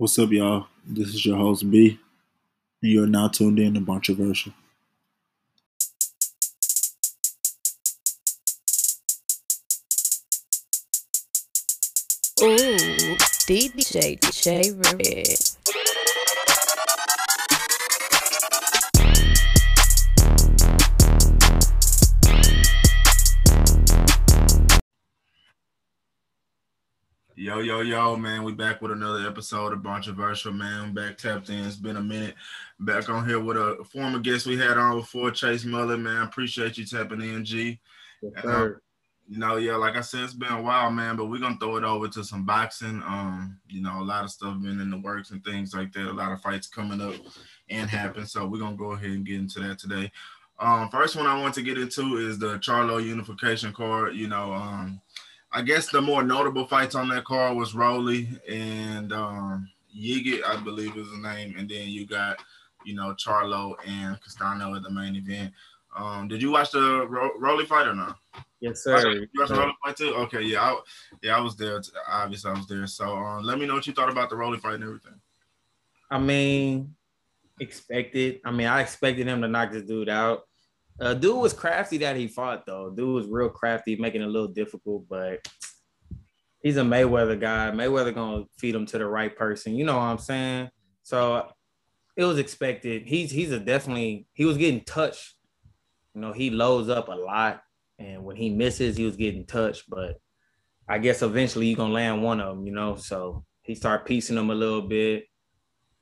What's up, y'all? This is your host B, and you are now tuned in to Controversial. Ooh, DJ J Red. Yo, yo, yo, man. We back with another episode of Controversial, man. Back tapped in. It's been a minute. Back on here with a former guest we had on before, Chase Muller, man. Appreciate you tapping in, G. Yes, you know, yeah, like I said, it's been a while, man, but we're gonna throw it over to some boxing. Um, you know, a lot of stuff been in the works and things like that. A lot of fights coming up and happen. So we're gonna go ahead and get into that today. Um, first one I want to get into is the Charlo unification card. You know, um, I guess the more notable fights on that card was Rolly and um Yigit, I believe is the name, and then you got, you know, Charlo and Castano at the main event. Um, did you watch the Ro- Rolly fight or not? yes, sir. You watched the Rolly fight too? Okay, yeah, I, yeah, I was there. Obviously, I was there. So, um, let me know what you thought about the Rolly fight and everything. I mean, expected. I mean, I expected him to knock this dude out. Uh, dude was crafty that he fought though. Dude was real crafty, making it a little difficult, but he's a Mayweather guy. Mayweather gonna feed him to the right person. You know what I'm saying? So it was expected. He's he's a definitely he was getting touched. You know, he loads up a lot, and when he misses, he was getting touched. But I guess eventually you're gonna land one of them. You know, so he started piecing them a little bit. It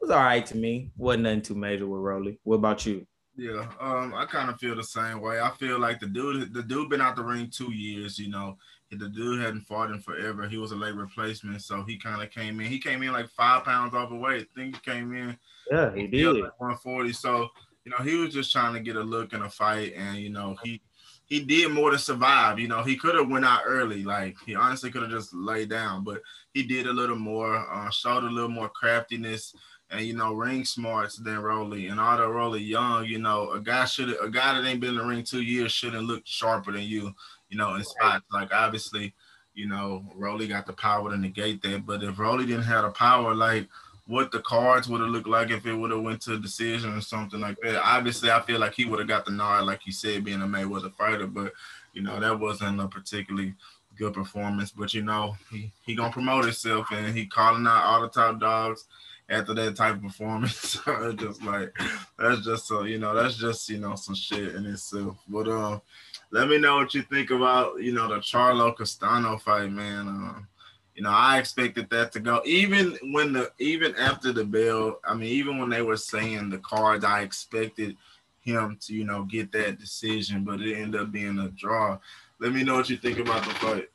was all right to me. Wasn't nothing too major with Rolly. What about you? Yeah, um, I kind of feel the same way. I feel like the dude, the dude, been out the ring two years. You know, the dude hadn't fought in forever. He was a late replacement, so he kind of came in. He came in like five pounds overweight. I think he came in Yeah, he did. like 140. So, you know, he was just trying to get a look in a fight, and you know, he he did more to survive. You know, he could have went out early. Like he honestly could have just laid down, but he did a little more, uh, showed a little more craftiness and you know, ring smarts than Rolly. And although Rolly young, you know, a guy should a guy that ain't been in the ring two years shouldn't look sharper than you. You know, in spots like obviously. You know, Rolly got the power to negate that, but if Rolly didn't have the power, like what the cards would have looked like if it would have went to a decision or something like that. Obviously, I feel like he would have got the nod, like you said, being a Mayweather fighter. But you know, that wasn't a particularly good performance. But you know, he he gonna promote himself and he calling out all the top dogs after that type of performance. just like that's just so you know that's just you know some shit in itself. But um, let me know what you think about you know the Charlo Castano fight, man. Um, you know, I expected that to go. Even when the even after the bell, I mean, even when they were saying the cards, I expected him to, you know, get that decision, but it ended up being a draw. Let me know what you think about the fight.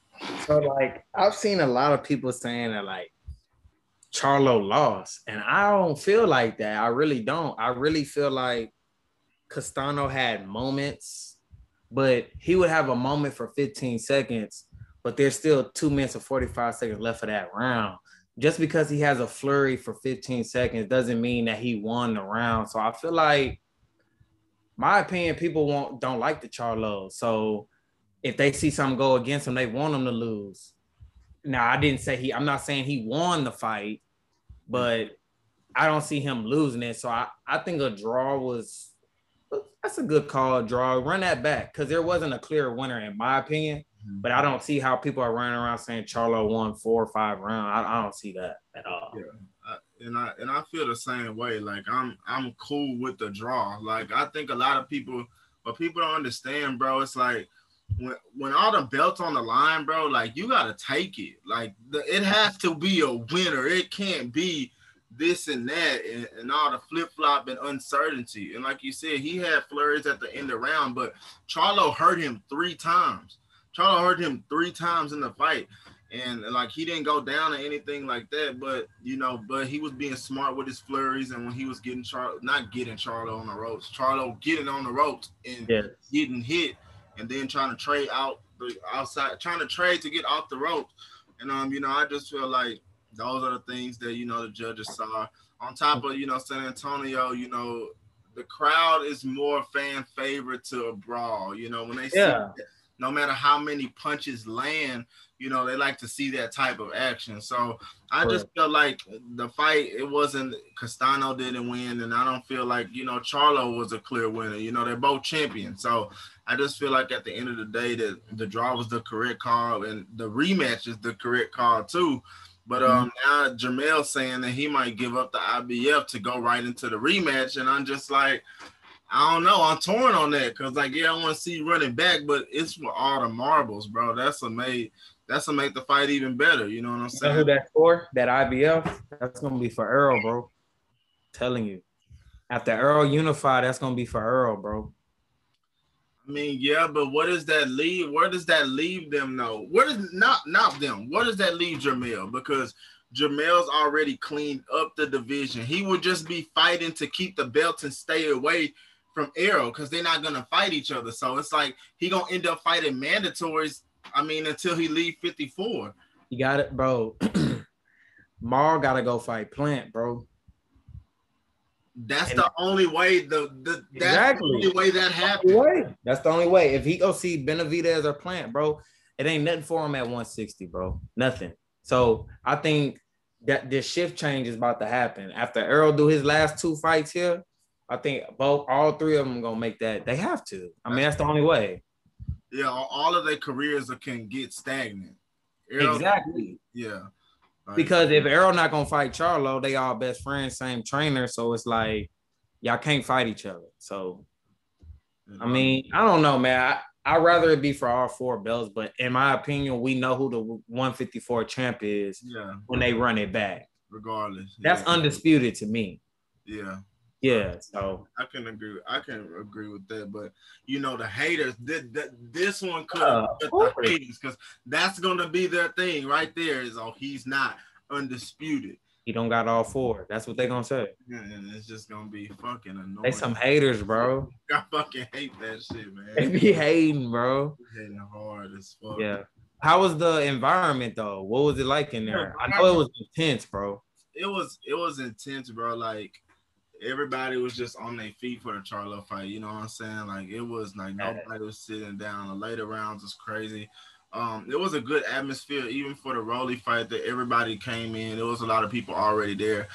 So like I've seen a lot of people saying that like Charlo lost, and I don't feel like that. I really don't. I really feel like Castano had moments, but he would have a moment for 15 seconds, but there's still two minutes and 45 seconds left of that round. Just because he has a flurry for 15 seconds doesn't mean that he won the round. So I feel like my opinion, people won't don't like the Charlo. So if they see something go against him, they want him to lose. Now, I didn't say he, I'm not saying he won the fight, but I don't see him losing it. So I, I think a draw was that's a good call, draw. Run that back because there wasn't a clear winner, in my opinion. Mm-hmm. But I don't see how people are running around saying Charlo won four or five rounds. I, I don't see that at all. Yeah. And I and I feel the same way. Like I'm I'm cool with the draw. Like I think a lot of people, but people don't understand, bro. It's like when when all the belts on the line, bro. Like you gotta take it. Like the, it has to be a winner. It can't be this and that and, and all the flip flop and uncertainty. And like you said, he had flurries at the end of the round, but Charlo hurt him three times. Charlo hurt him three times in the fight and like he didn't go down or anything like that, but you know, but he was being smart with his flurries, and when he was getting Charlo, not getting Charlo on the ropes, Charlo getting on the ropes and Yeah. getting hit, and then trying to trade out the outside, trying to trade to get off the ropes, and um, you know, I just feel like those are the things that you know the judges saw. On top of you know San Antonio, you know, the crowd is more fan favorite to a brawl. You know, when they see Yeah. no matter how many punches land, you know, they like to see that type of action. So I just feel like the fight, it wasn't Castano didn't win, and I don't feel like, you know, Charlo was a clear winner. You know, they're both champions. So I just feel like at the end of the day that the draw was the correct call and the rematch is the correct call too. But um, now Jermell saying that he might give up the IBF to go right into the rematch, and I'm just like, I don't know. I'm torn on that because, like, yeah, I want to see you running back, but it's for all the marbles, bro. That's a made. That's to make the fight even better. You know what I'm You know saying? who that for? That IBF? That's gonna be for Earl, bro. telling you. After Earl Unify, that's gonna be for Earl, bro. I mean, yeah, but what does that leave? Where does that leave them though? Where does not not them? Where does that leave Jamel? Because Jamel's already cleaned up the division. He would just be fighting to keep the belt and stay away from Errol because they're not gonna fight each other. So it's like he gonna end up fighting mandatories. I mean, until he leave 54. You got it, bro. Mar gotta go fight Plant, bro. That's And- the only way. The the that's Exactly. the only way that happens. way. That's the only way. If he go see Benavidez or Plant, bro, it ain't nothing for him at 160, bro. Nothing. So I think that this shift change is about to happen. After Errol do his last two fights here, I think both all three of them gonna make that. They have to. I mean, that's the only way. Yeah, all- of their careers can get stagnant. Exactly. Yeah. Because if Errol not gonna fight Charlo, they all best friends, same trainer. So it's like y'all can't fight each other. So I um, mean, I don't know, man. I, I'd rather it be for all four belts, but in my opinion, we know who the 154 champ is yeah, when they run it back. regardless. That's yeah. undisputed to me. Yeah, Yeah. So I can agree. I can agree with that. But you know, the haters, this, this one could Uh, have of course. the haters because that's gonna be their thing right there. Is oh, he's not undisputed, he don't got all four. That's what they gonna say. and it's just gonna be fucking annoying. They some haters, bro. I fucking hate that shit, man. They be hating, bro. Hating hard as fuck. Yeah. How was the environment though? What was it like in there? I know it was intense, bro. it was it was intense, bro. Like everybody was just on their feet for the Charlo fight. You know what I'm saying? Like it was like nobody was sitting down. The later rounds was crazy. Um, it was a good atmosphere, even for the Rolly fight. That everybody came in. There was a lot of people already there.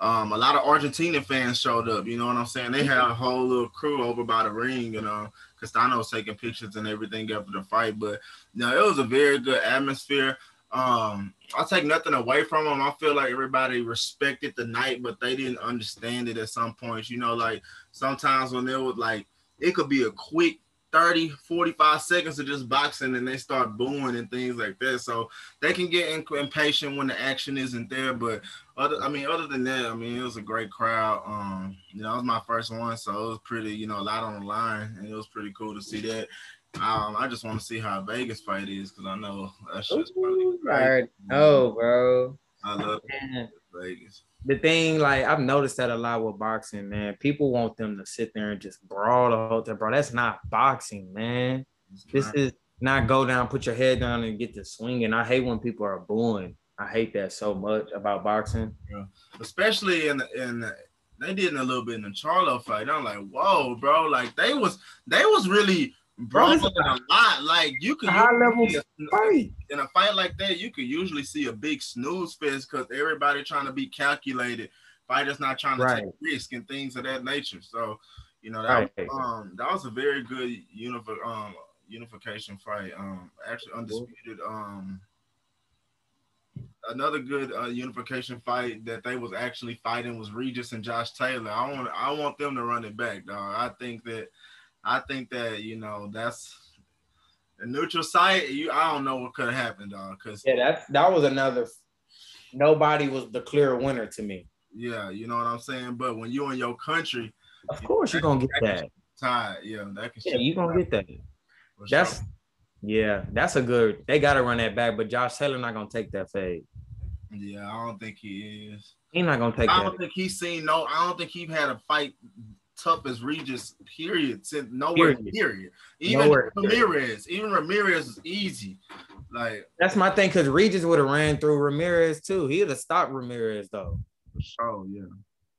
Um, a lot of Argentina fans showed up. You know what I'm saying? They had a whole little crew over by the ring. You know, Castano was taking pictures and everything after the fight. But you no, it was a very good atmosphere. Um, I'll take nothing away from them. I feel like everybody respected the night, but they didn't understand it at some points. You know, like sometimes when there was like, it could be a quick 30, 45 seconds of just boxing and they start booing and things like that. So they can get impatient when the action isn't there. But other, I mean, other than that, I mean, it was a great crowd. Um, you know, it was my first one, so it was pretty, you know, a lot on the line, and it was pretty cool to see that. Um, I just want to see how Vegas fight is because I know that's just Ooh, I already bro. I love Man, Vegas. the thing, like I've noticed that a lot with boxing, man. People want them to sit there and just brawl the whole time, bro. That's not boxing, man. This is not go down, put your head down, and get to swinging. I hate when people are booing. I hate that so much about boxing. especially in the, in the, they did a little bit in the Charlo fight. I'm like, whoa, bro! Like they was they was really Bro, is a lot. Like you can High level usually- fight. in a fight like that, you could usually see a big snooze fest because everybody trying to be calculated. Fighters not trying to Right. take risk and things of that nature. So, you know, that Right. was, um that was a very good unifi- um unification fight. Um actually undisputed um another good uh, unification fight that they was actually fighting was Regis and Josh Taylor. I want I want them to run it back, dog. I think that I think that you know that's a neutral site. You I don't know what could have happened, dog. Cause Yeah, that that was another. Nobody was the clear winner to me. yeah, you know what I'm saying. But when you're in your country, Of course, you're gonna get that. tied, yeah, that can. Yeah, you're gonna get that. for That's sure. yeah, that's a good. They gotta run that back, but Josh Taylor not gonna take that fade. yeah. I don't think he is. He not gonna take that. I don't think he's seen no. I don't think he had a fight tough as Regis. Period. Since nowhere. Period. Period. Even Nowhere. Ramirez. Even Ramirez is easy. Like That's my thing because Regis would have ran through Ramirez too. He'd have stopped Ramirez though. for sure. Yeah.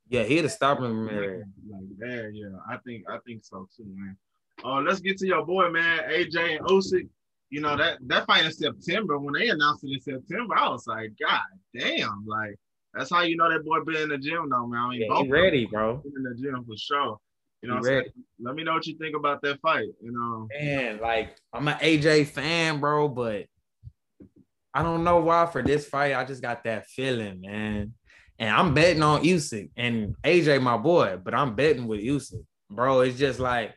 Yeah, he'd have stopped Ramirez. Like there. Yeah. I think. I think so too, man. Oh, let's get to your boy, man, AJ and Usyk. You know that that fight in September when they announced it in September, I was like, God damn, like that's how you know that boy been in the gym though, man. I mean, Yeah, both he ready, bro. been in the gym for sure. You know, what I'm saying? ready. let me know what you think about that fight. You know, Man, like I'm an AJ fan, bro, but I don't know why for this fight. I just got that feeling, man. And I'm betting on Usyk and AJ, my boy, but I'm betting with Usyk, bro. It's just like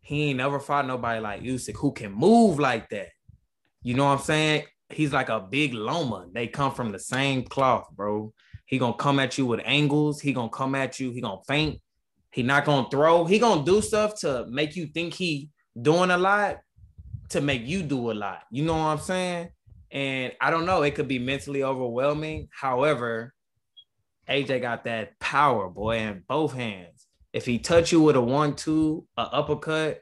he ain't never fought nobody like Usyk who can move like that. You know what I'm saying? He's like a big Loma. They come from the same cloth, bro. He gonna come at you with angles. He gonna come at you. He gonna feint. He not gonna throw. He gonna do stuff to make you think he doing a lot, to make you do a lot. You know what I'm saying? And I don't know. It could be mentally overwhelming. However, AJ got that power, boy, in both hands. If he touch you with a one-two, a uppercut,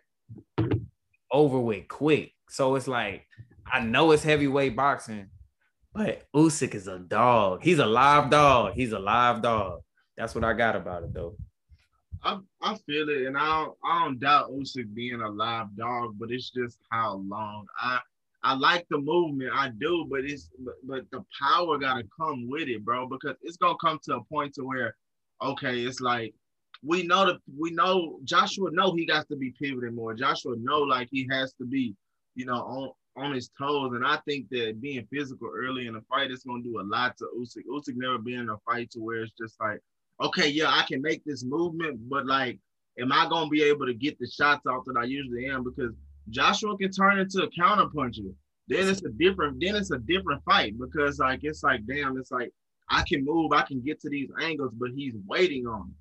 over with quick. So it's like I know it's heavyweight boxing, but Usyk is a dog. He's a live dog. He's a live dog. That's what I got about it, though. I I feel it, and I don't, I don't doubt Usyk being a live dog, but it's just how long. I I like the movement, I do, but it's but, but the power gotta come with it, bro, because it's gonna come to a point to where, okay, it's like we know that we know Joshua know he got to be pivoting more. Joshua know like he has to be, you know, on on his toes, and I think that being physical early in the fight is gonna do a lot to Usyk. Usyk never been in a fight to where it's just like okay, yeah, I can make this movement, but like, am I gonna be able to get the shots out that I usually am? Because Joshua can turn into a counter puncher. Then it's a different, then it's a different fight because like it's like, damn, it's like I can move, I can get to these angles, but he's waiting on me.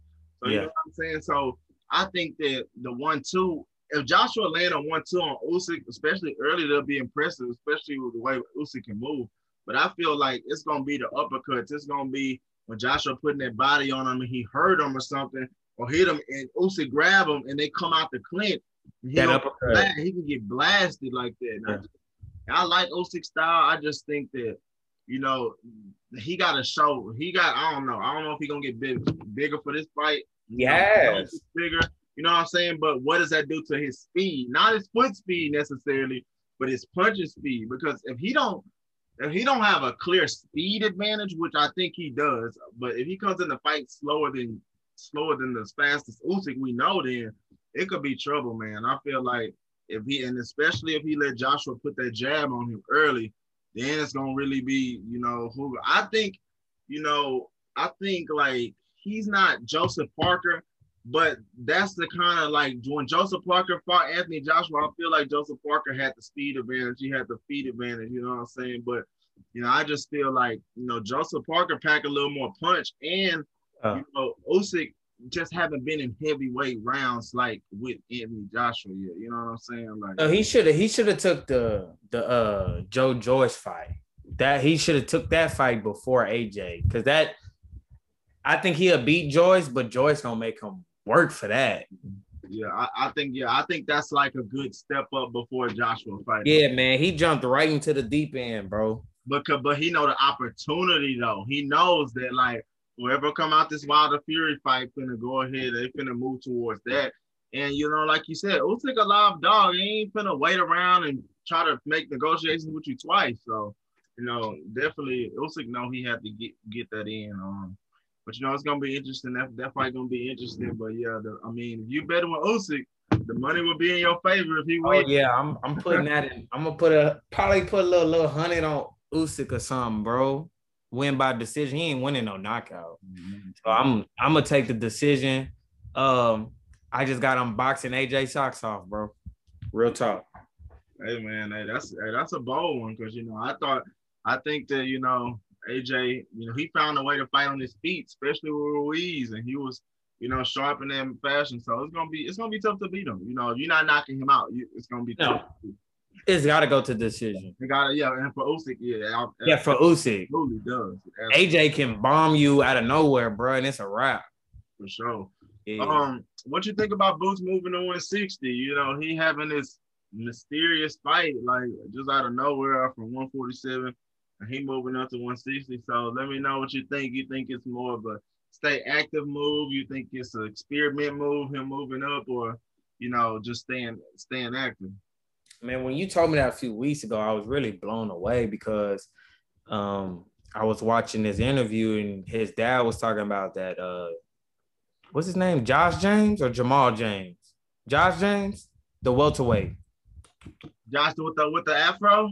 So you Yeah. know what I'm saying? So I think that the one two, if Joshua land on one two on Usyk, especially early, they'll be impressive, especially with the way Usyk can move. But I feel like it's gonna be the uppercuts. It's gonna be when Joshua putting that body on him and he hurt him or something, or hit him and Usyk grab him and they come out the clinch. He, That uppercut. he can get blasted like that. I Yeah. just- I, like Usyk style. I just think that you know he got to show. He got. I don't know. I don't know if he gonna get big, bigger for this fight. You know, Yes. bigger. You know what I'm saying? But what does that do to his speed? Not his foot speed necessarily, but his punching speed. Because if he don't, if he don't have a clear speed advantage, which I think he does, but if he comes in the fight slower than slower than the fastest Usyk we know, then it could be trouble, man. I feel like if he and especially if he let Joshua put that jab on him early, then it's gonna really be, you know, who I think, you know, I think like he's not Joseph Parker, but that's the kind of like when Joseph Parker fought Anthony Joshua, I feel like Joseph Parker had the speed advantage, he had the feet advantage, you know what I'm saying? But you know, I just feel like you know Joseph Parker pack a little more punch, and Uh. you know Usyk just haven't been in heavyweight rounds like with Anthony Joshua yet. You know what I'm saying? Like No, he should have. He should have took the the uh Joe Joyce fight. That he should have took that fight before AJ because that I think he'll beat Joyce, but Joyce gonna make him work for that. Yeah, I, I think yeah, I think that's like a good step up before Joshua fight. Yeah, man, he jumped right into the deep end, bro. Because but he know the opportunity though. He knows that like whoever come out this Wilder Fury fight finna go ahead, they finna move towards that. And you know, like you said, Usyk a live dog. He ain't finna wait around and try to make negotiations with you twice. So, you know, definitely Usyk know he had to get get that in. Um, but you know, it's gonna be interesting. That that fight gonna be interesting. But yeah, the, I mean, if you bet with Usyk, the money will be in your favor if he Oh wins. yeah, I'm I'm putting that in. I'm gonna put a probably put a little little hundred on Usyk or something, bro. Win by decision. He ain't winning no knockout. So I'm I'm gonna take the decision. Um, I just got unboxing AJ socks off, bro. Real talk. Hey man, hey, that's hey, that's a bold one because you know I thought I think that you know AJ, you know he found a way to fight on his feet, especially with Ruiz, and he was you know sharp in that fashion. So it's gonna be it's gonna be tough to beat him. You know, if you're not knocking him out, you, it's gonna be No. tough. It's got to go to decision. It got to, yeah, and for Usyk, yeah, I- Yeah, for Usyk, absolutely does AJ can bomb you out of nowhere, bro, and it's a wrap. for sure. Yeah. Um, what you think about Boots moving to 160? You know, he having this mysterious fight, like just out of nowhere from 147, and he moving up to 160. So let me know what you think. You think it's more of a stay active move? You think it's an experiment move, him moving up, or you know, just staying staying active. Man, when you told me that a few weeks ago, I was really blown away because um, I was watching this interview and his dad was talking about that. Uh, what's his name? Josh James or Jamal James? Josh James, the welterweight. Josh with the with the afro.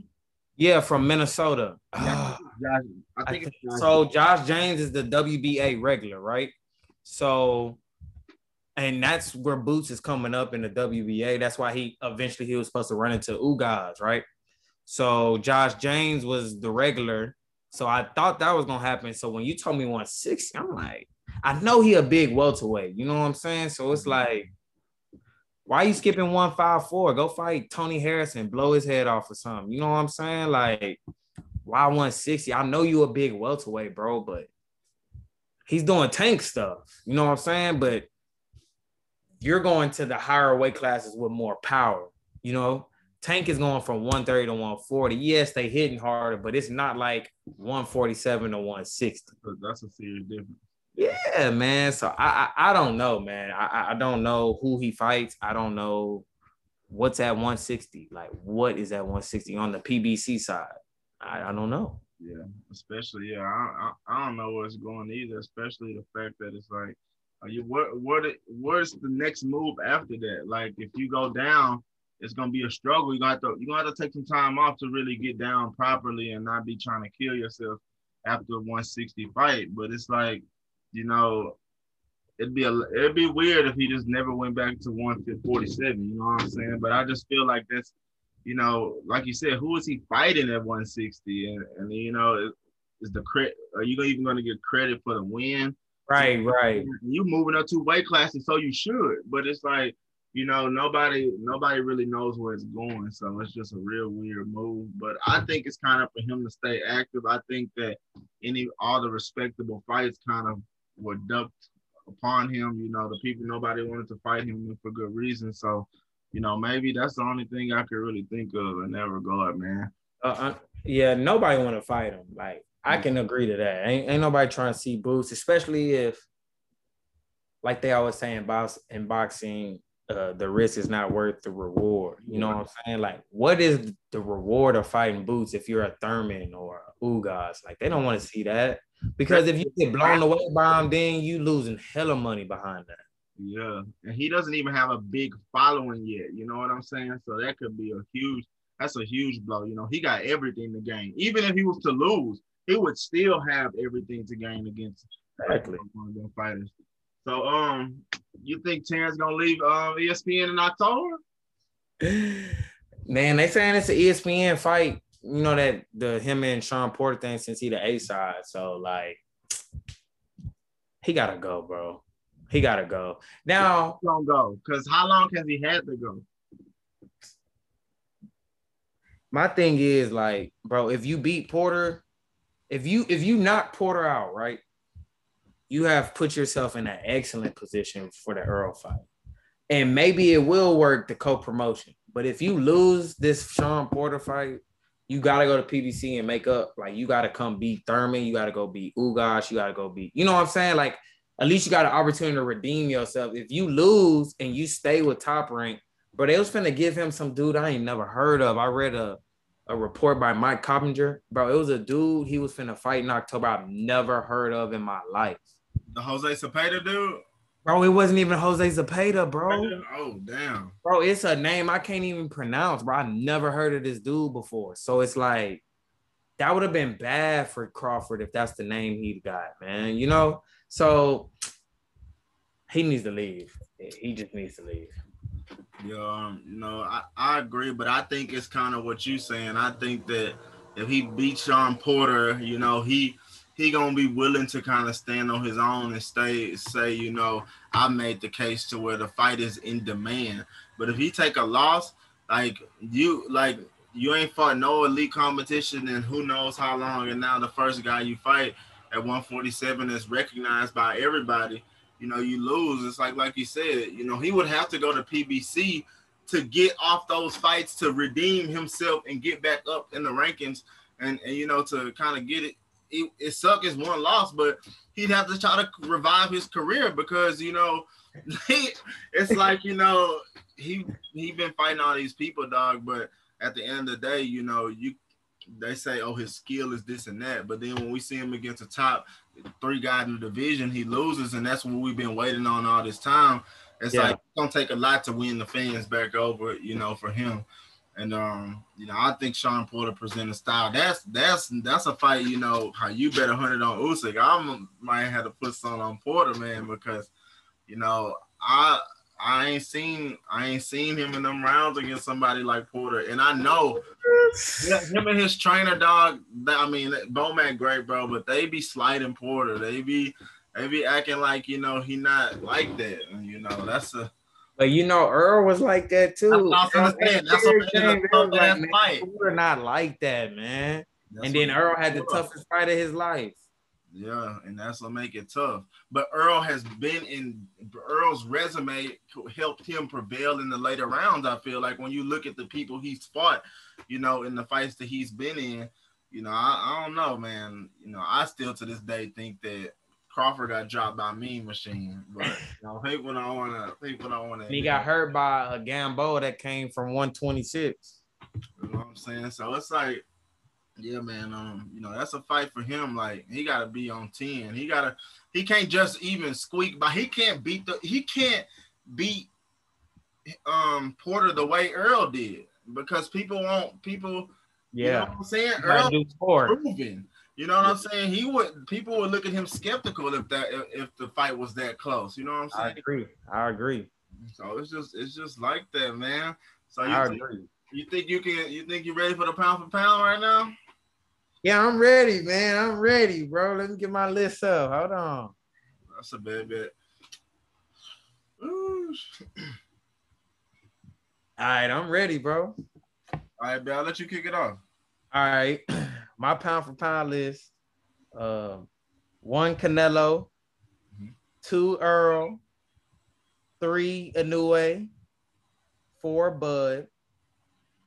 Yeah, from Minnesota. Josh, ah, I I think Josh. so Josh James is the WBA regular, right? So, and that's where Boots is coming up in the WBA. That's why he eventually he was supposed to run into Ugas, right? So Josh James was the regular. So I thought that was gonna happen. So when you told me 160, I'm like, I know he a big welterweight. You know what I'm saying? So it's mm-hmm. like, why you skipping 154? Go fight Tony Harrison, blow his head off or something. You know what I'm saying? Like, why 160? I know you a big welterweight, bro, but he's doing tank stuff. You know what I'm saying? But you're going to the higher weight classes with more power. You know, tank is going from 130 to 140. Yes, they hitting harder, but it's not like 147 to 160. that's a serious difference. Yeah, man. So I I, I don't know, man. I I- don't know who he fights. I don't know what's at 160. Like what is at 160 on the PBC side? I, I don't know. Yeah, especially yeah, I, I I don't know what's going either. Especially the fact that it's like, are you what what what's the next move after that? Like if you go down, it's gonna be a struggle. You got to you gonna have to take some time off to really get down properly and not be trying to kill yourself after a 160 fight. But it's like, you know, it'd be a it'd be weird if he just never went back to 147. You know what I'm saying? But I just feel like that's you know, like you said, who is he fighting at 160? And, and you know, is, the credit? Are you even going to get credit for the win? Right, right. You moving up two weight classes, so you should. But it's like, you know, nobody nobody really knows where it's going. So it's just a real weird move. But I think it's kind of for him to stay active. I think that any all the respectable fights kind of were dumped upon him. You know, the people nobody wanted to fight him for good reason. So you know, maybe that's the only thing I could really think of in that regard, man. Uh, uh, yeah, nobody want to fight him. Like I can agree to that. Ain't, ain't nobody trying to see Boots, especially if, like they always say in box in boxing, uh, the risk is not worth the reward. You know what I'm saying? Like, what is the reward of fighting Boots if you're a Thurman or a Ugas? Like, they don't want to see that because if you get blown away by him, then you losing hella money behind that. Yeah, and he doesn't even have a big following yet. You know what I'm saying? So that could be a huge. That's a huge blow. You know, he got everything to gain. Even if he was to lose, he would still have everything to gain against Exactly. one of them fighters. So, um, you think Terrence gonna leave um, ESPN in October? Man, they saying it's an ESPN fight. You know that the him and Shawn Porter thing since he the A side. So like, he gotta go, bro. He gotta go. Now, gonna go because how long has he had to go? my thing is like, bro, if you beat Porter, if you if you knock Porter out, right, you have put yourself in an excellent position for the Earl fight. And maybe it will work the co-promotion. But if you lose this Shawn Porter fight, you gotta go to PBC and make up. Like you gotta come beat Thurman, you gotta go beat Ugas, you gotta go beat, you know what I'm saying? Like at least you got an opportunity to redeem yourself. If you lose and you stay with top rank, bro, they was finna give him some dude I ain't never heard of. I read a a report by Mike Coppinger, bro. It was a dude he was finna fight in October. I've never heard of in my life, The Jose Cepeda dude? Bro. It wasn't even Jose Zapata, bro. Oh damn. Bro, it's a name I can't even pronounce, bro. I never heard of this dude before, so it's like that would have been bad for Crawford if that's the name he got, man. You know, so he needs to leave. He just needs to leave. Yeah, um, you know, I, I agree, but I think it's kind of what you're saying. I think that if he beats Shawn Porter, you know, he he gonna be willing to kind of stand on his own and stay say, you know, I made the case to where the fight is in demand. But if he take a loss, like you like you ain't fought no elite competition and who knows how long, and now the first guy you fight at 147 is recognized by everybody you know, you lose. It's like like you said, you know, he would have to go to PBC to get off those fights to redeem himself and get back up in the rankings and, and you know to kind of get it it, it suck is one loss, but he'd have to try to revive his career because you know he, it's like you know he he been fighting all these people, dog. But at the end of the day, you know you they say oh his skill is this and that, but then when we see him against the top three guys in the division, he loses, and that's what we've been waiting on all this time. It's Yeah. like it's gonna take a lot to win the fans back over, you know, for him. And um, you know, I think Shawn Porter presented style. That's that's that's a fight. You know how you bet a hundred on Usyk. I might have to put some on Porter, man, because you know I I ain't seen I ain't seen him in them rounds against somebody like Porter, and I know him and his trainer dog. I mean, BoMac great, bro, but they be sliding Porter. They be they be acting like you know he not like that. You know that's a But you know, Earl was like that too. That's what I was gonna say. That's what made it a Earl tough was ass man. We're not like that, man. that's and then Earl had the toughest fight of his life. Yeah, and that's what make it tough. But Earl has been in Earl's resume helped him prevail in the later rounds. I feel like when you look at the people he's fought, you know, in the fights that he's been in, you know, I, I don't know, man. You know, I still to this day think that Crawford got dropped by Mean Machine, but you know, people don't want to. People don't want to. He got hurt by a Gamboa that came from 126. You know what I'm saying? So it's like, yeah, man. Um, you know, that's a fight for him. Like he gotta be on 10. He gotta he can't just even squeak by. He can't beat the he can't beat um Porter the way Earl did because people want people, you know Yeah. what I'm saying? Earl proven. You know what I'm saying? He would people would look at him skeptical if that if, the fight was that close. You know what I'm saying? I agree. I agree. So it's just it's just like that, man. So I you, think, agree. you think you can you think you're ready for the pound for pound right now? Yeah, I'm ready, man. I'm ready, bro. Let me get my list up. Hold on. That's a bad bet. All right, I'm ready, bro. All right, bet. I'll let you kick it off. All right. My pound for pound list. Um, one Canelo, Mhm. two Earl, three Inoue, four Bud,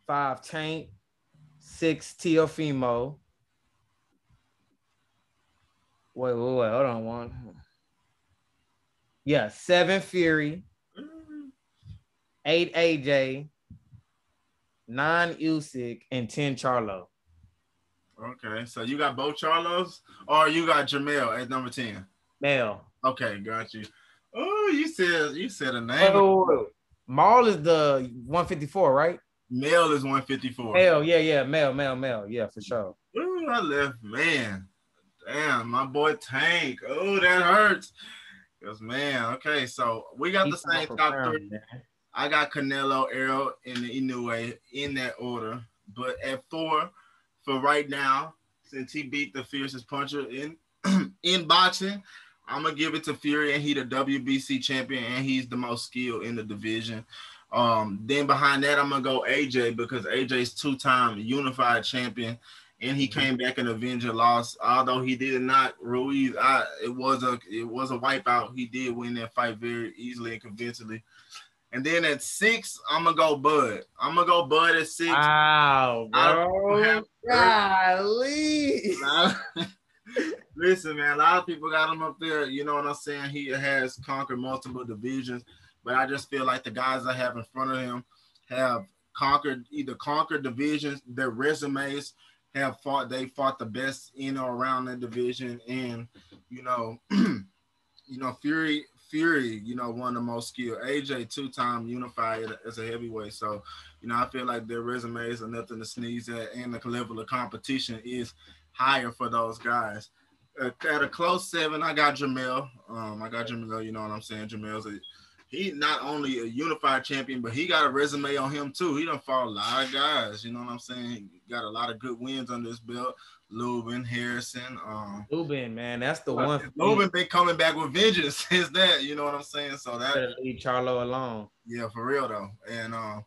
five Tank, six Teofimo. Wait, wait, wait, hold on one. Yeah, seven Fury, eight AJ, nine Usyk, and ten Charlo. Okay, so you got both Charlos, or you got Jamel at number ten. Male. Okay, got you. Oh, you said you said a name. wait. Maul is the 154, right? Male is one fifty four. Male, yeah, yeah, male, male, male, yeah, for sure. Ooh, I left man. Damn, my boy Tank. Oh, that hurts. Cause man, okay, so we got the same top three. I got Canelo, Errol, and the Inoue in that order. But at four, for right now, since he beat the fiercest puncher in in boxing, I'm gonna give it to Fury, and he the WBC champion, and he's the most skilled in the division. Um, then behind that, I'm gonna go AJ because AJ's two-time unified champion, and he came back and avenged a loss. Although he did not Ruiz, I, it was a it was a wipeout. He did win that fight very easily and convincingly. And then at six, I'm gonna go Bud. I'm gonna go Bud at six. Wow, bro. Golly. Listen, man, a lot of people got him up there. You know what I'm saying? He has conquered multiple divisions, but I just feel like the guys I have in front of him have conquered either conquered divisions, their resumes have fought, they fought the best in or around that division. And, you know, you know, Fury, Fury, you know, one of the most skilled. AJ two-time unified as a heavyweight. So, you know, I feel like their resumes are nothing to sneeze at, and the level of competition is higher for those guys. At a close seven, I got Jamel. Um, I got Jamel. You know what I'm saying? Jamel's a he not only a unified champion, but he got a resume on him too. He done fought a lot of guys. You know what I'm saying? He got a lot of good wins under his belt. Lubin, Harrison. Um, Lubin, man, that's the one. Lubin been coming back with vengeance since that. You know what I'm saying? So that Better leave Charlo alone. yeah, for real though. And um,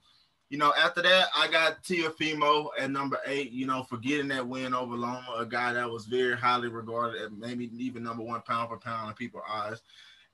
you know, after that, I got Teofimo at number eight. You know, for getting that win over Loma, a guy that was very highly regarded, at maybe even number one pound for pound in people's eyes.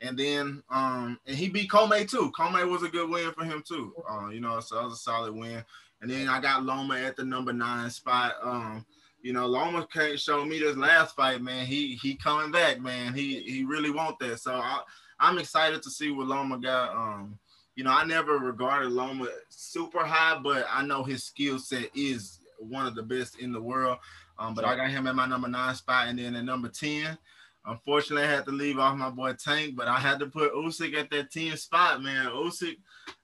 And then, um, and he beat Commey too. Commey was a good win for him too. Uh, you know, so that was a solid win. And then I got Loma at the number nine spot. Um, you know, Loma can't show me this last fight, man. He he coming back, man. He he really want that. So I, I'm excited to see what Loma got. Um, you know, I never regarded Loma super high, but I know his skill set is one of the best in the world. Um, but I got him at my number nine spot, and then at number ten. Unfortunately, I had to leave off my boy Tank, but I had to put Usyk at that 10 spot, man. Usyk,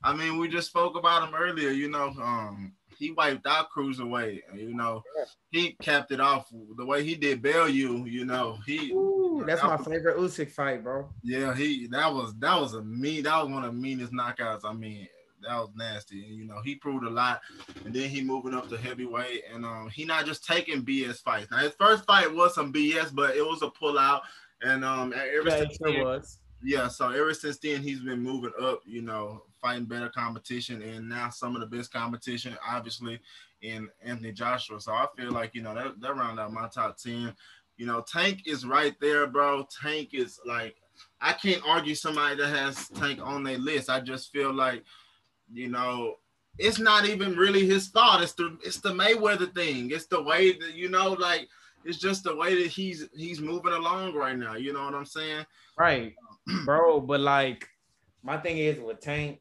I mean, we just spoke about him earlier, you know. Um, he wiped out Cruiserweight. You know, he capped it off the way he did Bellew. You know, he. Ooh, that's my favorite Usyk fight, bro. Yeah, he that was that was a mean that was one of the meanest knockouts. I mean, that was nasty. And, you know, he proved a lot, and then he moving up to heavyweight, and um, he not just taking BS fights. Now his first fight was some BS, but it was a pullout, and um, ever Yeah, since it sure then- was. yeah, so ever since then he's been moving up, you know, fighting better competition and now some of the best competition, obviously, in Anthony Joshua. So I feel like, you know, that, that round out my top 10. You know, Tank is right there, bro. Tank is like I can't argue somebody that has Tank on their list. I just feel like, you know, it's not even really his thought. It's the it's the Mayweather thing. It's the way that you know, like it's just the way that he's he's moving along right now. You know what I'm saying? Right, bro. But like, my thing is with Tank,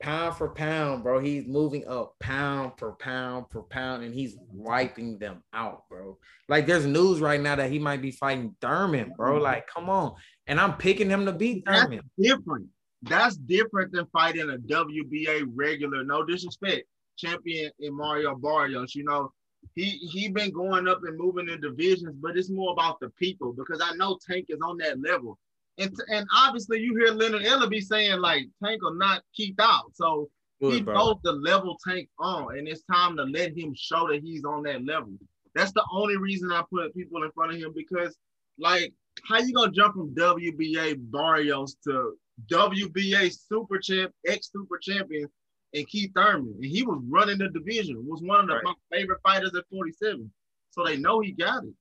pound for pound, bro. He's moving up pound for pound for pound, and he's wiping them out, bro. Like, there's news right now that he might be fighting Thurman, bro. Mm-hmm. Like, come on. And I'm picking him to beat That's Thurman. different. That's different than fighting a WBA regular, no disrespect, champion in Mario Barrios. You know, he he been going up and moving in divisions, but it's more about the people because I know Tank is on that level. And, and obviously you hear Leonard Ellerbe saying like Tank will not keep out. So he Good, bro. knows the level Tank on, and it's time to let him show that he's on that level. That's the only reason I put people in front of him because, like, how you gonna jump from WBA Barrios to WBA Super Champ, ex Super Champion, and Keith Thurman, and he was running the division. Was one of the, Right. my favorite fighters at 47. So they know he got it.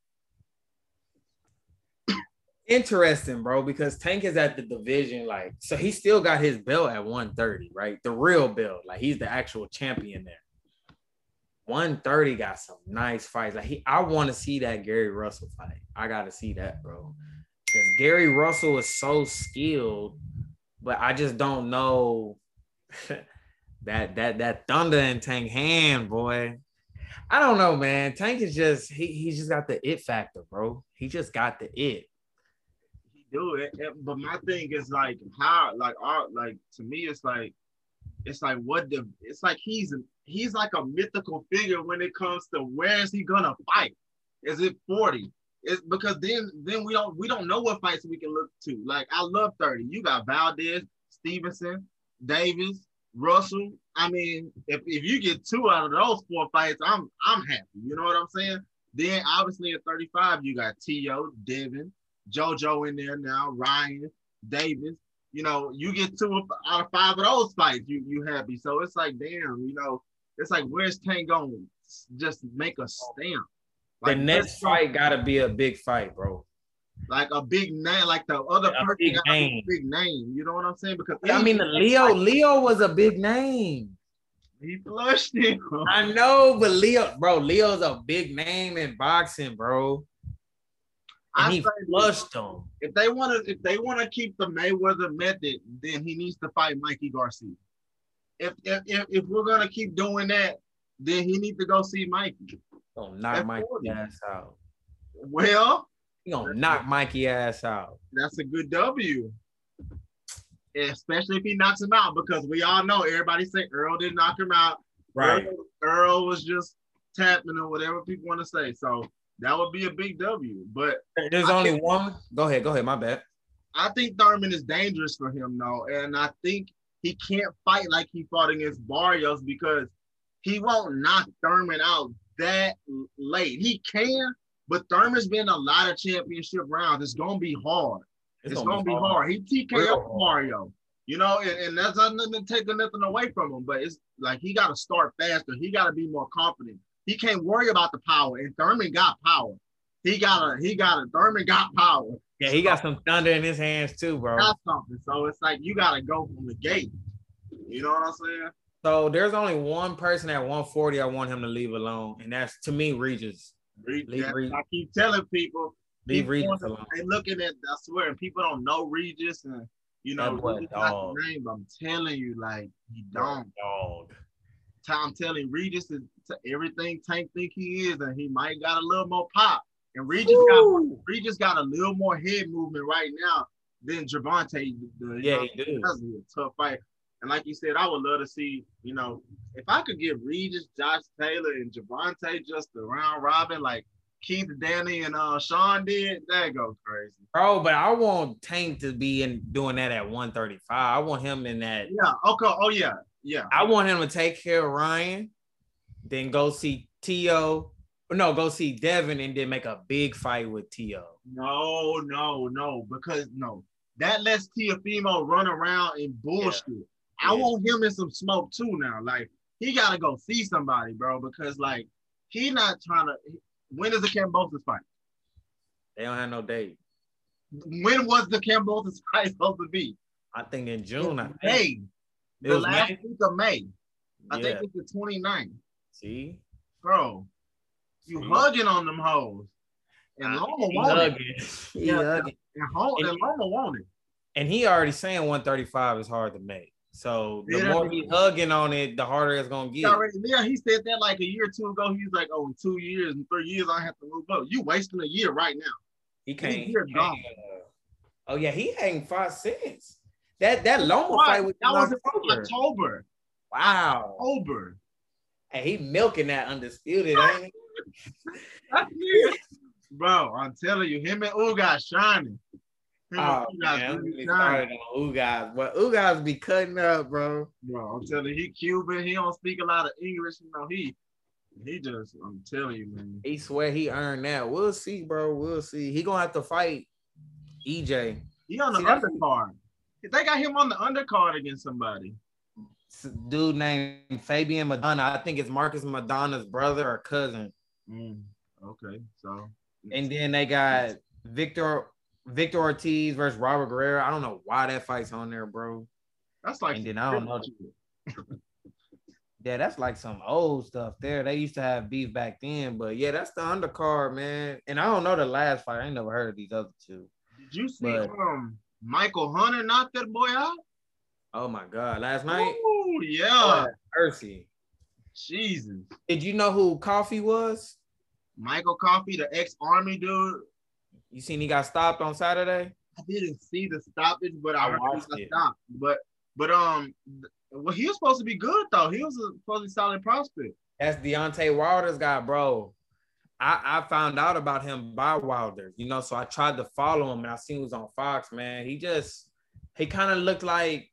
Interesting, bro, because Tank is at the division, like, so he still got his belt at 130, right? The real belt, like he's the actual champion there. 130 got some nice fights. Like he, I want to see that Gary Russell fight. I gotta see that, bro. Because Gary Russell is so skilled, but I just don't know that that that thunder and Tank hand, boy. I don't know, man. Tank is just he he's just got the it factor, bro. He just got the it. Do it. it- But my thing is like how like our like to me it's like it's like what the it's like he's he's like a mythical figure when it comes to where is he gonna fight? Is it 40? It's because then then we don't we don't know what fights we can look to. Like I love 30. You got Valdez, Stevenson, Davis, Russell. I mean, if, if you get two out of those four fights, I'm I'm happy. You know what I'm saying? Then obviously at 35, you got T.O., Devin, JoJo in there now, Ryan, Davis. You know, you get two out of five of those fights, you you happy. So it's like, damn, you know, it's like where's Tank going just make a stamp? The next fight gotta be a big fight, bro. like a big name, like the other A person big got a name. big name. You know what I'm saying? Because I mean, Leo, Leo was a big name. he flushed him. I know, but Leo, bro, Leo's a big name in boxing, bro. I he say flushed him. if they want to, if they want to keep the Mayweather method, then he needs to fight Mikey Garcia. If if if, if we're gonna keep doing that, then he needs to go see Mikey. Gonna knock That's Mikey 40. ass out. Well, He gonna knock Mikey ass out. that's a good W. Especially if he knocks him out, because we all know everybody say Earl didn't knock him out. Right. Earl, Earl was just tapping or whatever people want to say. So that would be a big W. But There's I only think- one. Go ahead, go ahead. My bad. I think Thurman is dangerous for him though, and I think he can't fight like he fought against Barrios because he won't knock Thurman out that late. He can, but Thurman's been a lot of championship rounds. It's gonna be hard. It's, gonna, be hard. He TKO hard. Mario, you know, and, and that's not nothing taking nothing away from him, but it's like he got to start faster. He got to be more confident. He can't worry about the power, and Thurman got power. He got a, he got a, Thurman got power. Yeah, he got some thunder in his hands too, bro. Got something. So it's like you got to go from the gate. You know what I'm saying? So there's only one person at 140 I want him to leave alone, and that's to me Regis. Re- Leave Regis. I keep telling people, Leave people Regis alone. They looking at, I swear, and people don't know Regis, and you know, That boy Regis not dog. name, but I'm telling you, like he don't. Dog. I'm telling Regis is t- everything Tank think he is, and he might got a little more pop. And Regis got Regis got a little more head movement right now than Gervonta. The, Yeah, know, he do. That's a tough fight. And like you said, I would love to see, you know, if I could get Regis, Josh Taylor, and Gervonta just a round robin like Keith, Danny, and uh Shawn did, that go crazy. Bro, but I want Tank to be in doing that at 135. I want him in that. Yeah. Okay. Oh yeah. Yeah. I want him to take care of Ryan, then go see T.O. No, go see Devin and then make a big fight with T.O. No, no, no, because no, that lets Teofimo run around and bullshit. I Yeah. want him in some smoke too now. Like he gotta go see somebody, bro, because like he not trying to. When is the Kambosos fight? They don't have no date. When was the Kambosos fight supposed to be? I think in June. I think. May. It The was last May? week of May. I Yeah. think it's the 29th. See? Bro, you See? hugging on them hoes. And Nah, Loma he want it. hugging. Yeah. hugging. And, Ho- And- and Loma want it. And he already saying 135 is hard to make. So the Yeah. more he hugging on it, the harder it's gonna get. already, yeah, he said that like a year or two ago. He was like, "Oh, in two years, and three years, I have to move up." You wasting a year right now. He can't. he You're can't, gone. uh, oh yeah, he ain't five cents. That that Loma Why? fight was that was October. October. Wow. October. And he milking that undisputed, ain't he? Bro, I'm telling you, him and Ugas shining. Him Oh man, really shining. started on Ugas, but Ugas be cutting up, bro. Bro, I'm telling you, he Cuban. He don't speak a lot of English. You know, he he just. I'm telling you, man. He swear he earned that. We'll see, bro. We'll see. He gonna have to fight EJ. He on the See, undercard. They got him on the undercard against somebody. Dude named Fabian Maidana. I think it's Marcos Maidana's brother or cousin. Mm, okay, so And then they got Victor Victor Ortiz versus Robert Guerrero. I don't know why that fight's on there, bro. that's like. And then I don't know. Yeah, that's like some old stuff there. They used to have beef back then, but yeah, that's the undercard, man. And I don't know the last fight. I ain't never heard of these other two. Did you see But- um Michael Hunter knocked that boy out? Oh my god, last night. Oh yeah, Mercy. Jesus. Did you know who Coffie was? Michael Coffie, the ex-army dude. You seen he got stopped on Saturday? I didn't see the stoppage, but I, I watched got it. But but um, well, he was supposed to be good though. He was a supposed to be solid prospect. That's Deontay Wilder's guy, bro. I, I found out about him by Wilder, you know, so I tried to follow him and I seen he was on Fox, man. He just he kind of looked like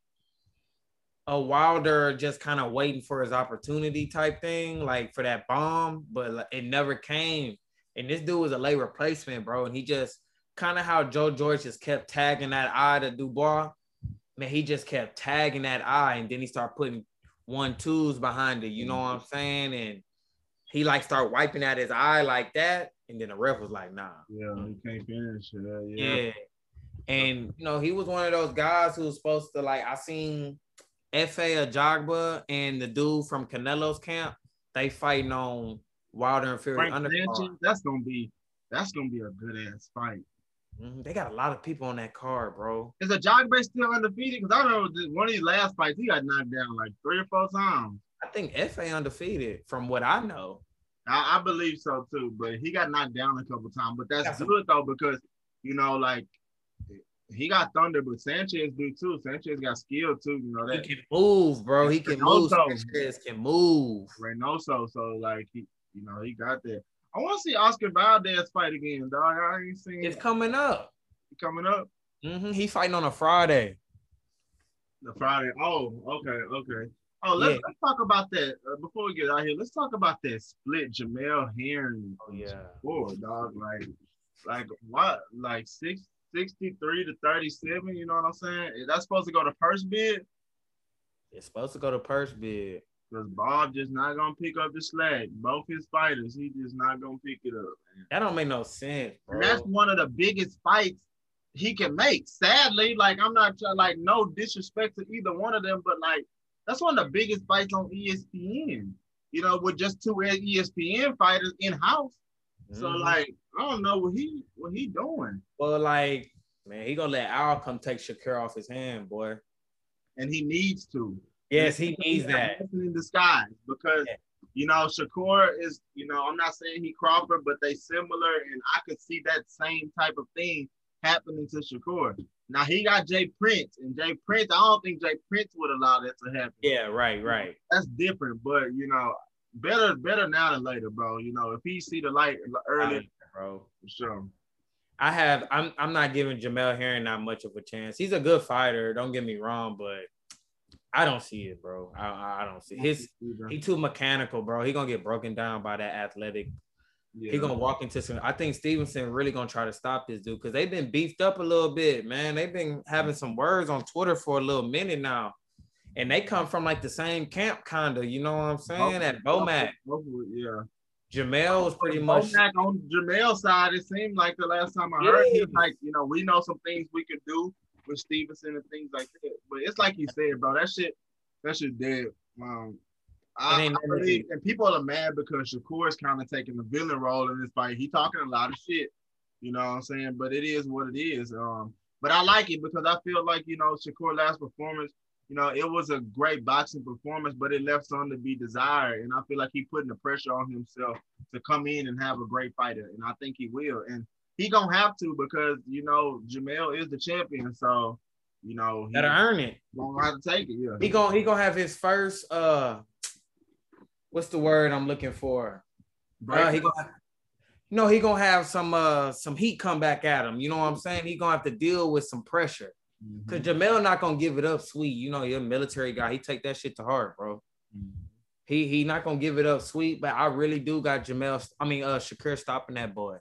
a Wilder just kind of waiting for his opportunity type thing, like for that bomb, but it never came. And this dude was a late replacement, bro. And he just kind of how Joe Joyce just kept tagging that eye to Dubois. Man, he just kept tagging that eye, and then he started putting one twos behind it. You know what I'm saying? And he like start wiping at his eye like that, and then the ref was like, "Nah." Yeah, he can't finish. Uh, Yeah. And you know, he was one of those guys who was supposed to like I seen Efe Ajagba and the dude from Canelo's camp, they fighting on Wilder and Fury Frank undercard. Sanchez, that's gonna be that's gonna be a good ass fight. Mhm, They got a lot of people on that card, bro. Is Ajagba still undefeated? Because I remember this- one of these last fights, he got knocked down like three or four times. I think Efe undefeated from what I know. I, I believe so too, but he got knocked down a couple times. But that's some- good though because you know, like he got thunder, but Sanchez do too. Sanchez got skill too. You know He can move, bro. He can move. Also- Sanchez can move. Reynoso. So like he, you know, he got that. I want to see Oscar Valdez fight again, dog. I ain't seen It's it coming up. coming up hmm He fighting on a Friday. the Friday. Oh, okay, okay. Oh, let's, Yeah. let's talk about that uh, before we get out here. Let's talk about that split Jamel Herring. Oh yeah. Four dog, like, like what, like six, 63 to 37. You know what I'm saying? Is that supposed to go to purse bid? It's supposed to go to purse bid. Because Bob just not gonna pick up the slack. Both his fighters, he just not gonna pick it up. Man. That don't make no sense, bro. And that's one of the biggest fights he can make. Sadly, like I'm not trying, like no disrespect to either one of them, but like that's one of the biggest fights on ESPN. You know, with just two ESPN fighters in house. So Mhm. like, I don't know what he what he doing, well, like, man, he gonna let Al come take Shakur off his hand, boy. and he needs to. Yes, he needs that. in disguise because Yeah. you know Shakur is you know I'm not saying he Crawford, but they similar, and I could see that same type of thing happening to Shakur. Now he got Jay Prince, and Jay Prince, I don't think Jay Prince would allow that to happen. Yeah, right, right. That's different, but you know, better better now than later, bro. You know, if he see the light early, bro. for sure. I have. I'm. I'm not giving Jamel Herring not much of a chance. He's a good fighter. Don't get me wrong, but I don't see it, bro. I, I- I don't see his. He too mechanical, bro. He gonna get broken down by that athletic. Yeah. He gonna walk into some. I think Stevenson really gonna try to stop this dude because they've been beefed up a little bit, man. They've been having some words on Twitter for a little minute now, and they come from like the same camp, kinda. You know what I'm saying? At BoMac, Both of it, yeah. Jamel was pretty much. BoMac on Jamel's side, it seemed like the last time I heard, he was like, you know, we know some things we could do with Stevenson and things like that. But it's like you said, bro, that shit, that shit dead. Um, I, I believe, and people are mad because Shakur is kind of taking the villain role in this fight. He talking a lot of shit, you know what I'm saying? But it is what it is. Um, but I like it because I feel like you know Shakur last performance, you know, it was a great boxing performance, but it left something to be desired. And I feel like he putting the pressure on himself to come in and have a great fighter, and I think he will. And he gonna have to because you know Jamel is the champion, so you know he Gotta earn it. gonna have to take it. Yeah, He gonna he gonna have his first uh what's the word I'm looking for? Uh, he know he gonna have some uh some heat come back at him. You know what I'm saying? He gonna have to deal with some pressure. Mhm. Cause Jamel not gonna give it up sweet. You know, you're a military guy. He take that shit to heart, bro. He he not gonna give it up sweet, but I really do got Jamel. I mean, uh, Shakur stopping that boy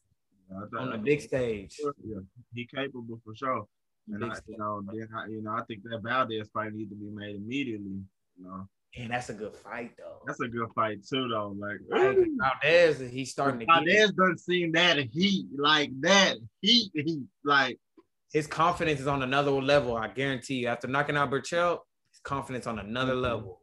thought- on the big stage. Yeah, he capable for sure. And I, you know, then I, you know, I think that Valdez fight needs to be made immediately. You know, And that's a good fight though. that's a good fight too, though. Like Like. Valdez, he's starting to get Valdez doesn't seem that heat like that heat heat like his confidence is on another level. I guarantee you. After knocking out Berchelt, his confidence on another Mm-hmm. level.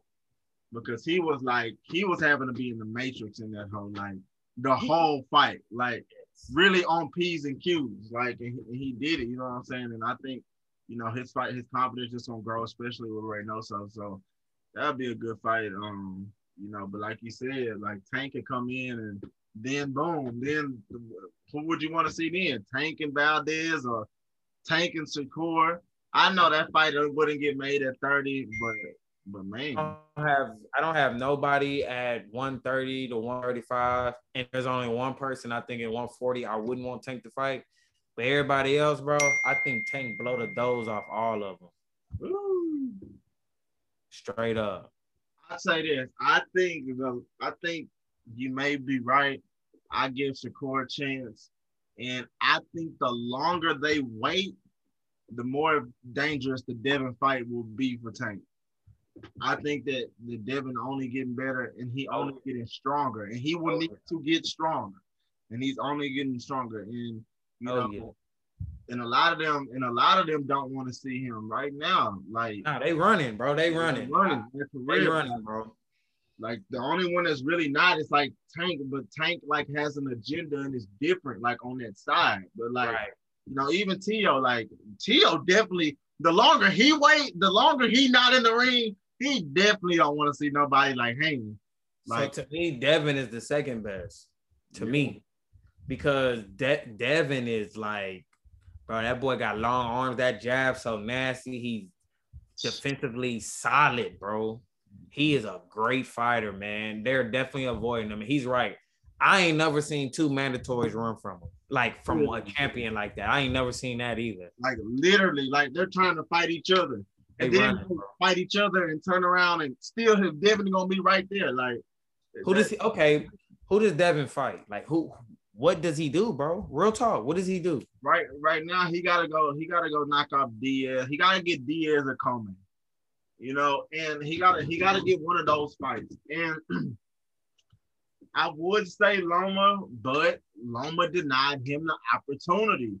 because he was like he was having to be in the matrix in that whole like the whole fight like really on p's and q's like and he, and he did it you know what i'm saying and i think you know his fight his confidence just gonna grow especially with Reynoso so that'd be a good fight um you know but like you said like tank could come in and then boom then who would you want to see then tank and valdez or tank and Shakur. i know that fight wouldn't get made at 30 but but man I don't have I don't have nobody at 130 to 135, and there's only one person I think at 140 I wouldn't want Tank to fight. But everybody else, bro, I think Tank blow the doze off all of them. Ooh. Straight up. I say this. I think the I think you may be right. I give Shakur a chance. And I think the longer they wait, the more dangerous the Devin fight will be for Tank. I think that the Devin only getting better and he only getting stronger. And he will Oh, need to get stronger. And he's only getting stronger. And you Oh, know, yeah. And a lot of them and a lot of them don't want to see him right now. Like Nah, they running, bro. They running. running. They running, bro. Like the only one that's really not is like Tank, but Tank like has an agenda and is different, like on that side. But like Right. you know, even Tio, like Tio definitely the longer he wait, the longer he not in the ring, he definitely don't want to see nobody like hanging. Like so to me, Devin is the second best. To Yeah. me. Because De- Devin is like, bro, that boy got long arms, that jab so nasty. He's defensively solid, bro. He is a great fighter, man. They're definitely avoiding him. He's right. I ain't never seen two mandatories run from him, like from a champion like that. I ain't never seen that either. like literally, like they're trying to fight each other. They And then running, fight each other and turn around and still his definitely gonna be right there. Like Who does he? Okay, who does Devin fight? Like who? What does he do, bro? Real talk. What does he do? right right now he gotta go he gotta go knock off Diaz. He gotta get Diaz or Coleman. You know, and he gotta he gotta get one of those fights. And I would say Loma, but Loma denied him the opportunity.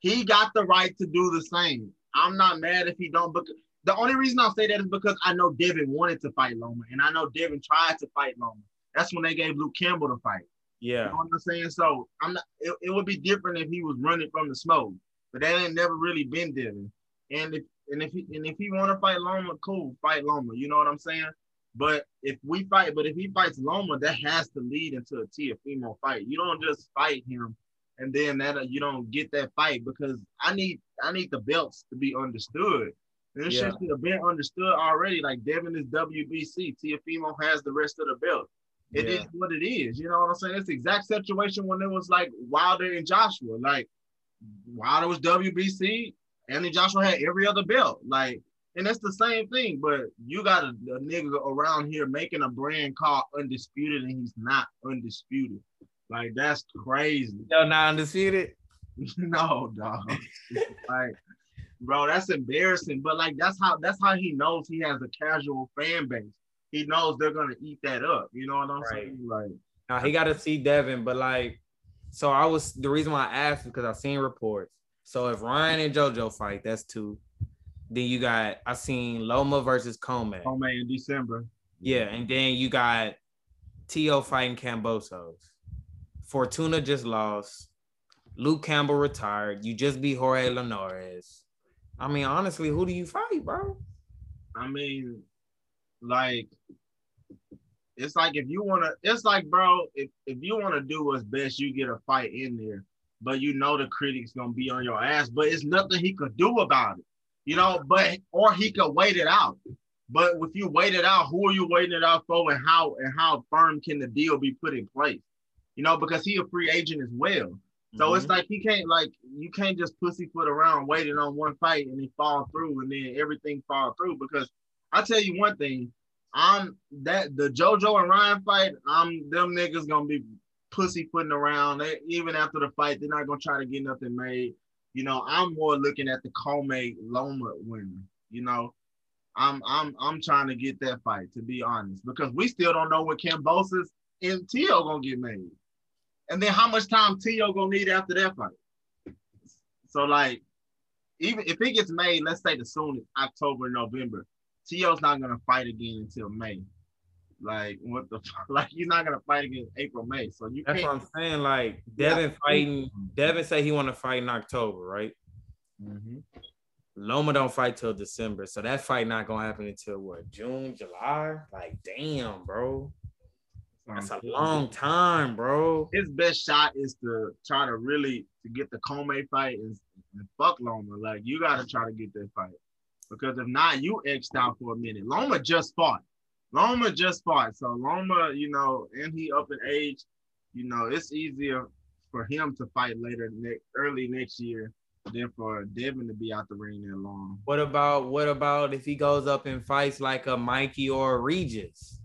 He got the right to do the same. I'm not mad if he don't, but the only reason I'll say that is because I know Devin wanted to fight Loma, and I know Devin tried to fight Loma. That's when they gave Luke Campbell to fight. Yeah. You know what I'm saying? So I'm not. It, it would be different if he was running from the smoke, but that ain't never really been Devin. And if and if he and if he want to fight Loma, cool, fight Loma. You know what I'm saying? But if we fight, but if he fights Loma, that has to lead into a Teofimo fight. You don't just fight him and then that uh, you don't get that fight because I need I need the belts to be understood. And this Yeah. should have been understood already. Like Devin is WBC, Teofimo has the rest of the belt. It is Yeah. what it is. You know what I'm saying? It's the exact situation when it was like Wilder and Joshua. Like Wilder was WBC, Anthony Joshua had every other belt. Like, and it's the same thing. But you got a, a nigga around here making a brand called Undisputed, and he's not undisputed. Like that's crazy. Yo, not undisputed. no, dog. like, bro, that's embarrassing. But like, that's how that's how he knows he has a casual fan base. He knows they're gonna eat that up. You know what I'm Right. saying? Like, Now he got to see Devin, but like, so I was the reason why I asked because I've seen reports. So if Ryan and JoJo fight, that's two. Then you got I seen Loma versus Commey. oh in December. Yeah, and then you got T.O. fighting Kambosos. Fortuna just lost. Luke Campbell retired. You just beat Jorge Linares. I mean, honestly, who do you fight, bro? I mean, like, it's like if you wanna, it's like, bro, if, if you wanna do what's best, you get a fight in there, but you know the critics gonna be on your ass, but it's nothing he could do about it, you know. But or he could wait it out. But if you wait it out, who are you waiting it out for, and how and how firm can the deal be put in place? You know, because he a free agent as well. So it's mm-hmm. like he can't like you can't just pussyfoot around waiting on one fight and he fall through and then everything fall through because I tell you one thing, I'm that the JoJo and Ryan fight, I'm them niggas gonna be pussyfooting around. They, even after the fight, they're not gonna try to get nothing made. You know, I'm more looking at the Commey Loma winner. You know, I'm I'm I'm trying to get that fight to be honest because we still don't know what Kambosos and Tio gonna get made. And then how much time Tio gonna need after that fight? So like, even if it gets made, let's say the soonest October, November, Tio's not gonna fight again until May. Like what the? Like he's not gonna fight again April, May. So you That's what. I'm saying. Like Yeah. Devin fighting, Devin say he want to fight in October, right? Mhm. Loma don't fight till December, so that fight not gonna happen until what June, July? Like, damn, bro, that's a long time, bro. His best shot is to try to really to get the Commey fight and, and fuck Loma. Like you gotta try to get that fight because if not, you xed out for a minute. Loma just fought. Loma just fought. So Loma, you know, and he up in age, you know, it's easier for him to fight later, ne- early next year, than for Devin to be out the ring that long. What about what about if he goes up and fights like a Mikey or a Regis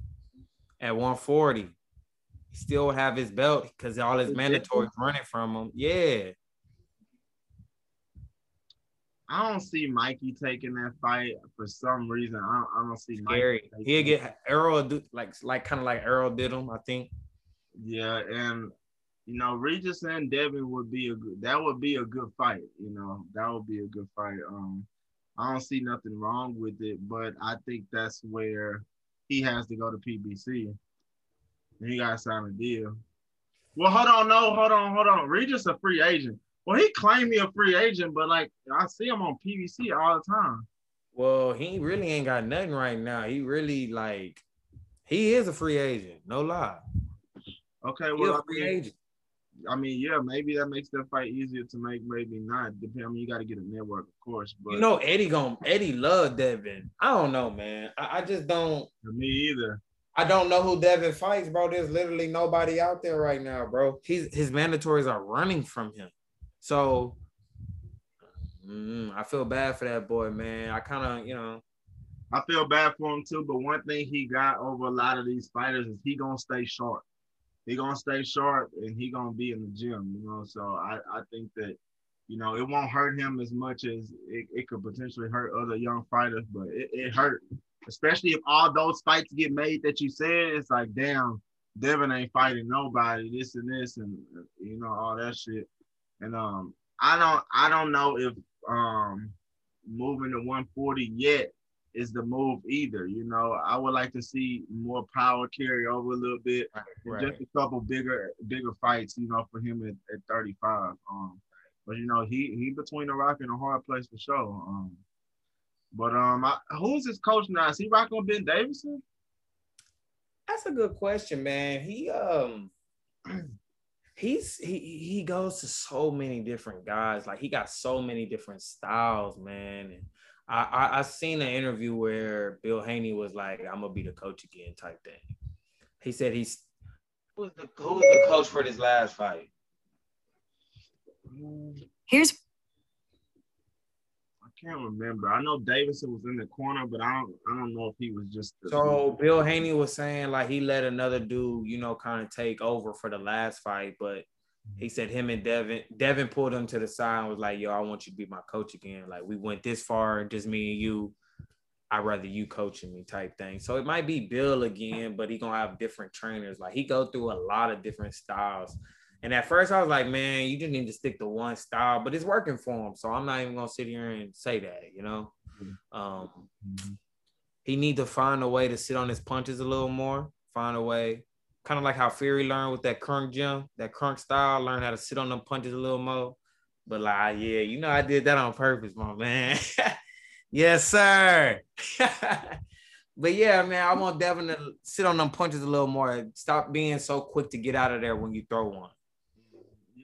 at 140? He still would have his belt because all his Is running from him. Yeah, I don't see Mikey taking that fight for some reason. I don't, I don't see Mikey. scary. taking He'll get Errol do like like kind of like Errol did him, I think. Yeah, and you know, Regis and Devin would be a good that would be a good fight, you know. That would be a good fight. Um I don't see nothing wrong with it, but I think that's where he has to go to PBC. And he gotta sign a deal. Well, hold on, no, hold on, hold on. Regis a free agent. Well, he claimed he a free agent, but like I see him on PBC all the time. Well, he really ain't got nothing right now. He really like he is a free agent, no lie. Okay, well, a I free mean, agent. I mean, yeah, maybe that makes that fight easier to make, maybe not. Depending, I mean, you got to get a network, of course. But You know, Eddie gon' Eddie love Devin. I don't know, man. I, I just don't. me either. I don't know who Devin fights, bro. There's literally nobody out there right now, bro. He's his mandatories are running from him. So mm, I feel bad for that boy, man. I kind of, you know, I feel bad for him too. But one thing he got over a lot of these fighters is he gonna stay sharp. He gonna stay sharp, and he gonna be in the gym. You know, so I I think that. You know, it won't hurt him as much as it, it could potentially hurt other young fighters, but it, it hurt, especially if all those fights get made that you said. It's like, damn, Devin ain't fighting nobody, this and this, and you know all that shit. And um, I don't, I don't know if um, moving to 140 yet is the move either. You know, I would like to see more power carry over a little bit, Right. just a couple bigger bigger fights. You know, for him at, at 35. Um, but you know, he he between a rock and a hard place for sure. Um, but um, I, who's his coach now? Is he rocking with Ben Davidson? That's a good question, man. He um he's he he goes to so many different guys. Like he got so many different styles, man. And I I, I seen an interview where Bill Haney was like, "I'm gonna be the coach again," type thing. He said he's who was the who was the coach for this last fight? Here's I can't remember. I know Davidson was in the corner, but I don't I don't know if he was just So Bill Haney was saying like he let another dude, you know, kind of take over for the last fight, but he said him and Devin, Devin pulled him to the side and was like, "Yo, I want you to be my coach again. Like we went this far, just me and you. I'd rather you coaching me type thing. So it might be Bill again, but he gonna have different trainers. Like he go through a lot of different styles. And at first I was like, man, you just need to stick to one style, but it's working for him. So I'm not even gonna sit here and say that, you know. Um, Mhm. he need to find a way to sit on his punches a little more. Find a way, kind of like how Fury learned with that Kronk gym, that Kronk style, learn how to sit on them punches a little more. But like, yeah, you know, I did that on purpose, my man. yes, sir. but yeah, man, I want Devin to sit on them punches a little more. Stop being so quick to get out of there when you throw one.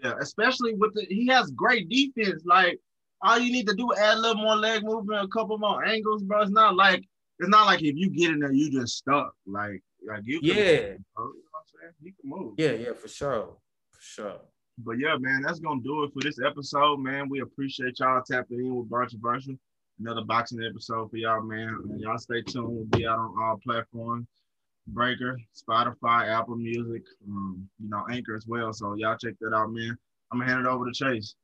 Yeah, especially with the he has great defense. Like all you need to do add a little more leg movement, a couple more angles, bro. It's not like it's not like if you get in there, you just stuck. Like like you can Yeah. move, bro. You know what I'm saying? You can move. Yeah, yeah, for sure. For sure. But yeah, man, that's gonna do it for this episode, man. We appreciate y'all tapping in with Bunch Controversial. Another boxing episode for y'all, man. And y'all stay tuned. We'll be out on all platforms. Breaker, Spotify, Apple Music, um, you know, Anchor as well. So y'all check that out, man. I'm gonna hand it over to Chase.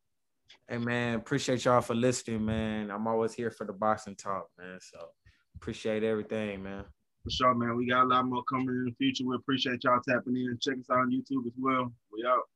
Hey man, appreciate y'all for listening, man. I'm always here for the boxing talk, man. So appreciate everything, man. For sure, man. We got a lot more coming in the future. We appreciate y'all tapping in. Check us out on YouTube as well. We out.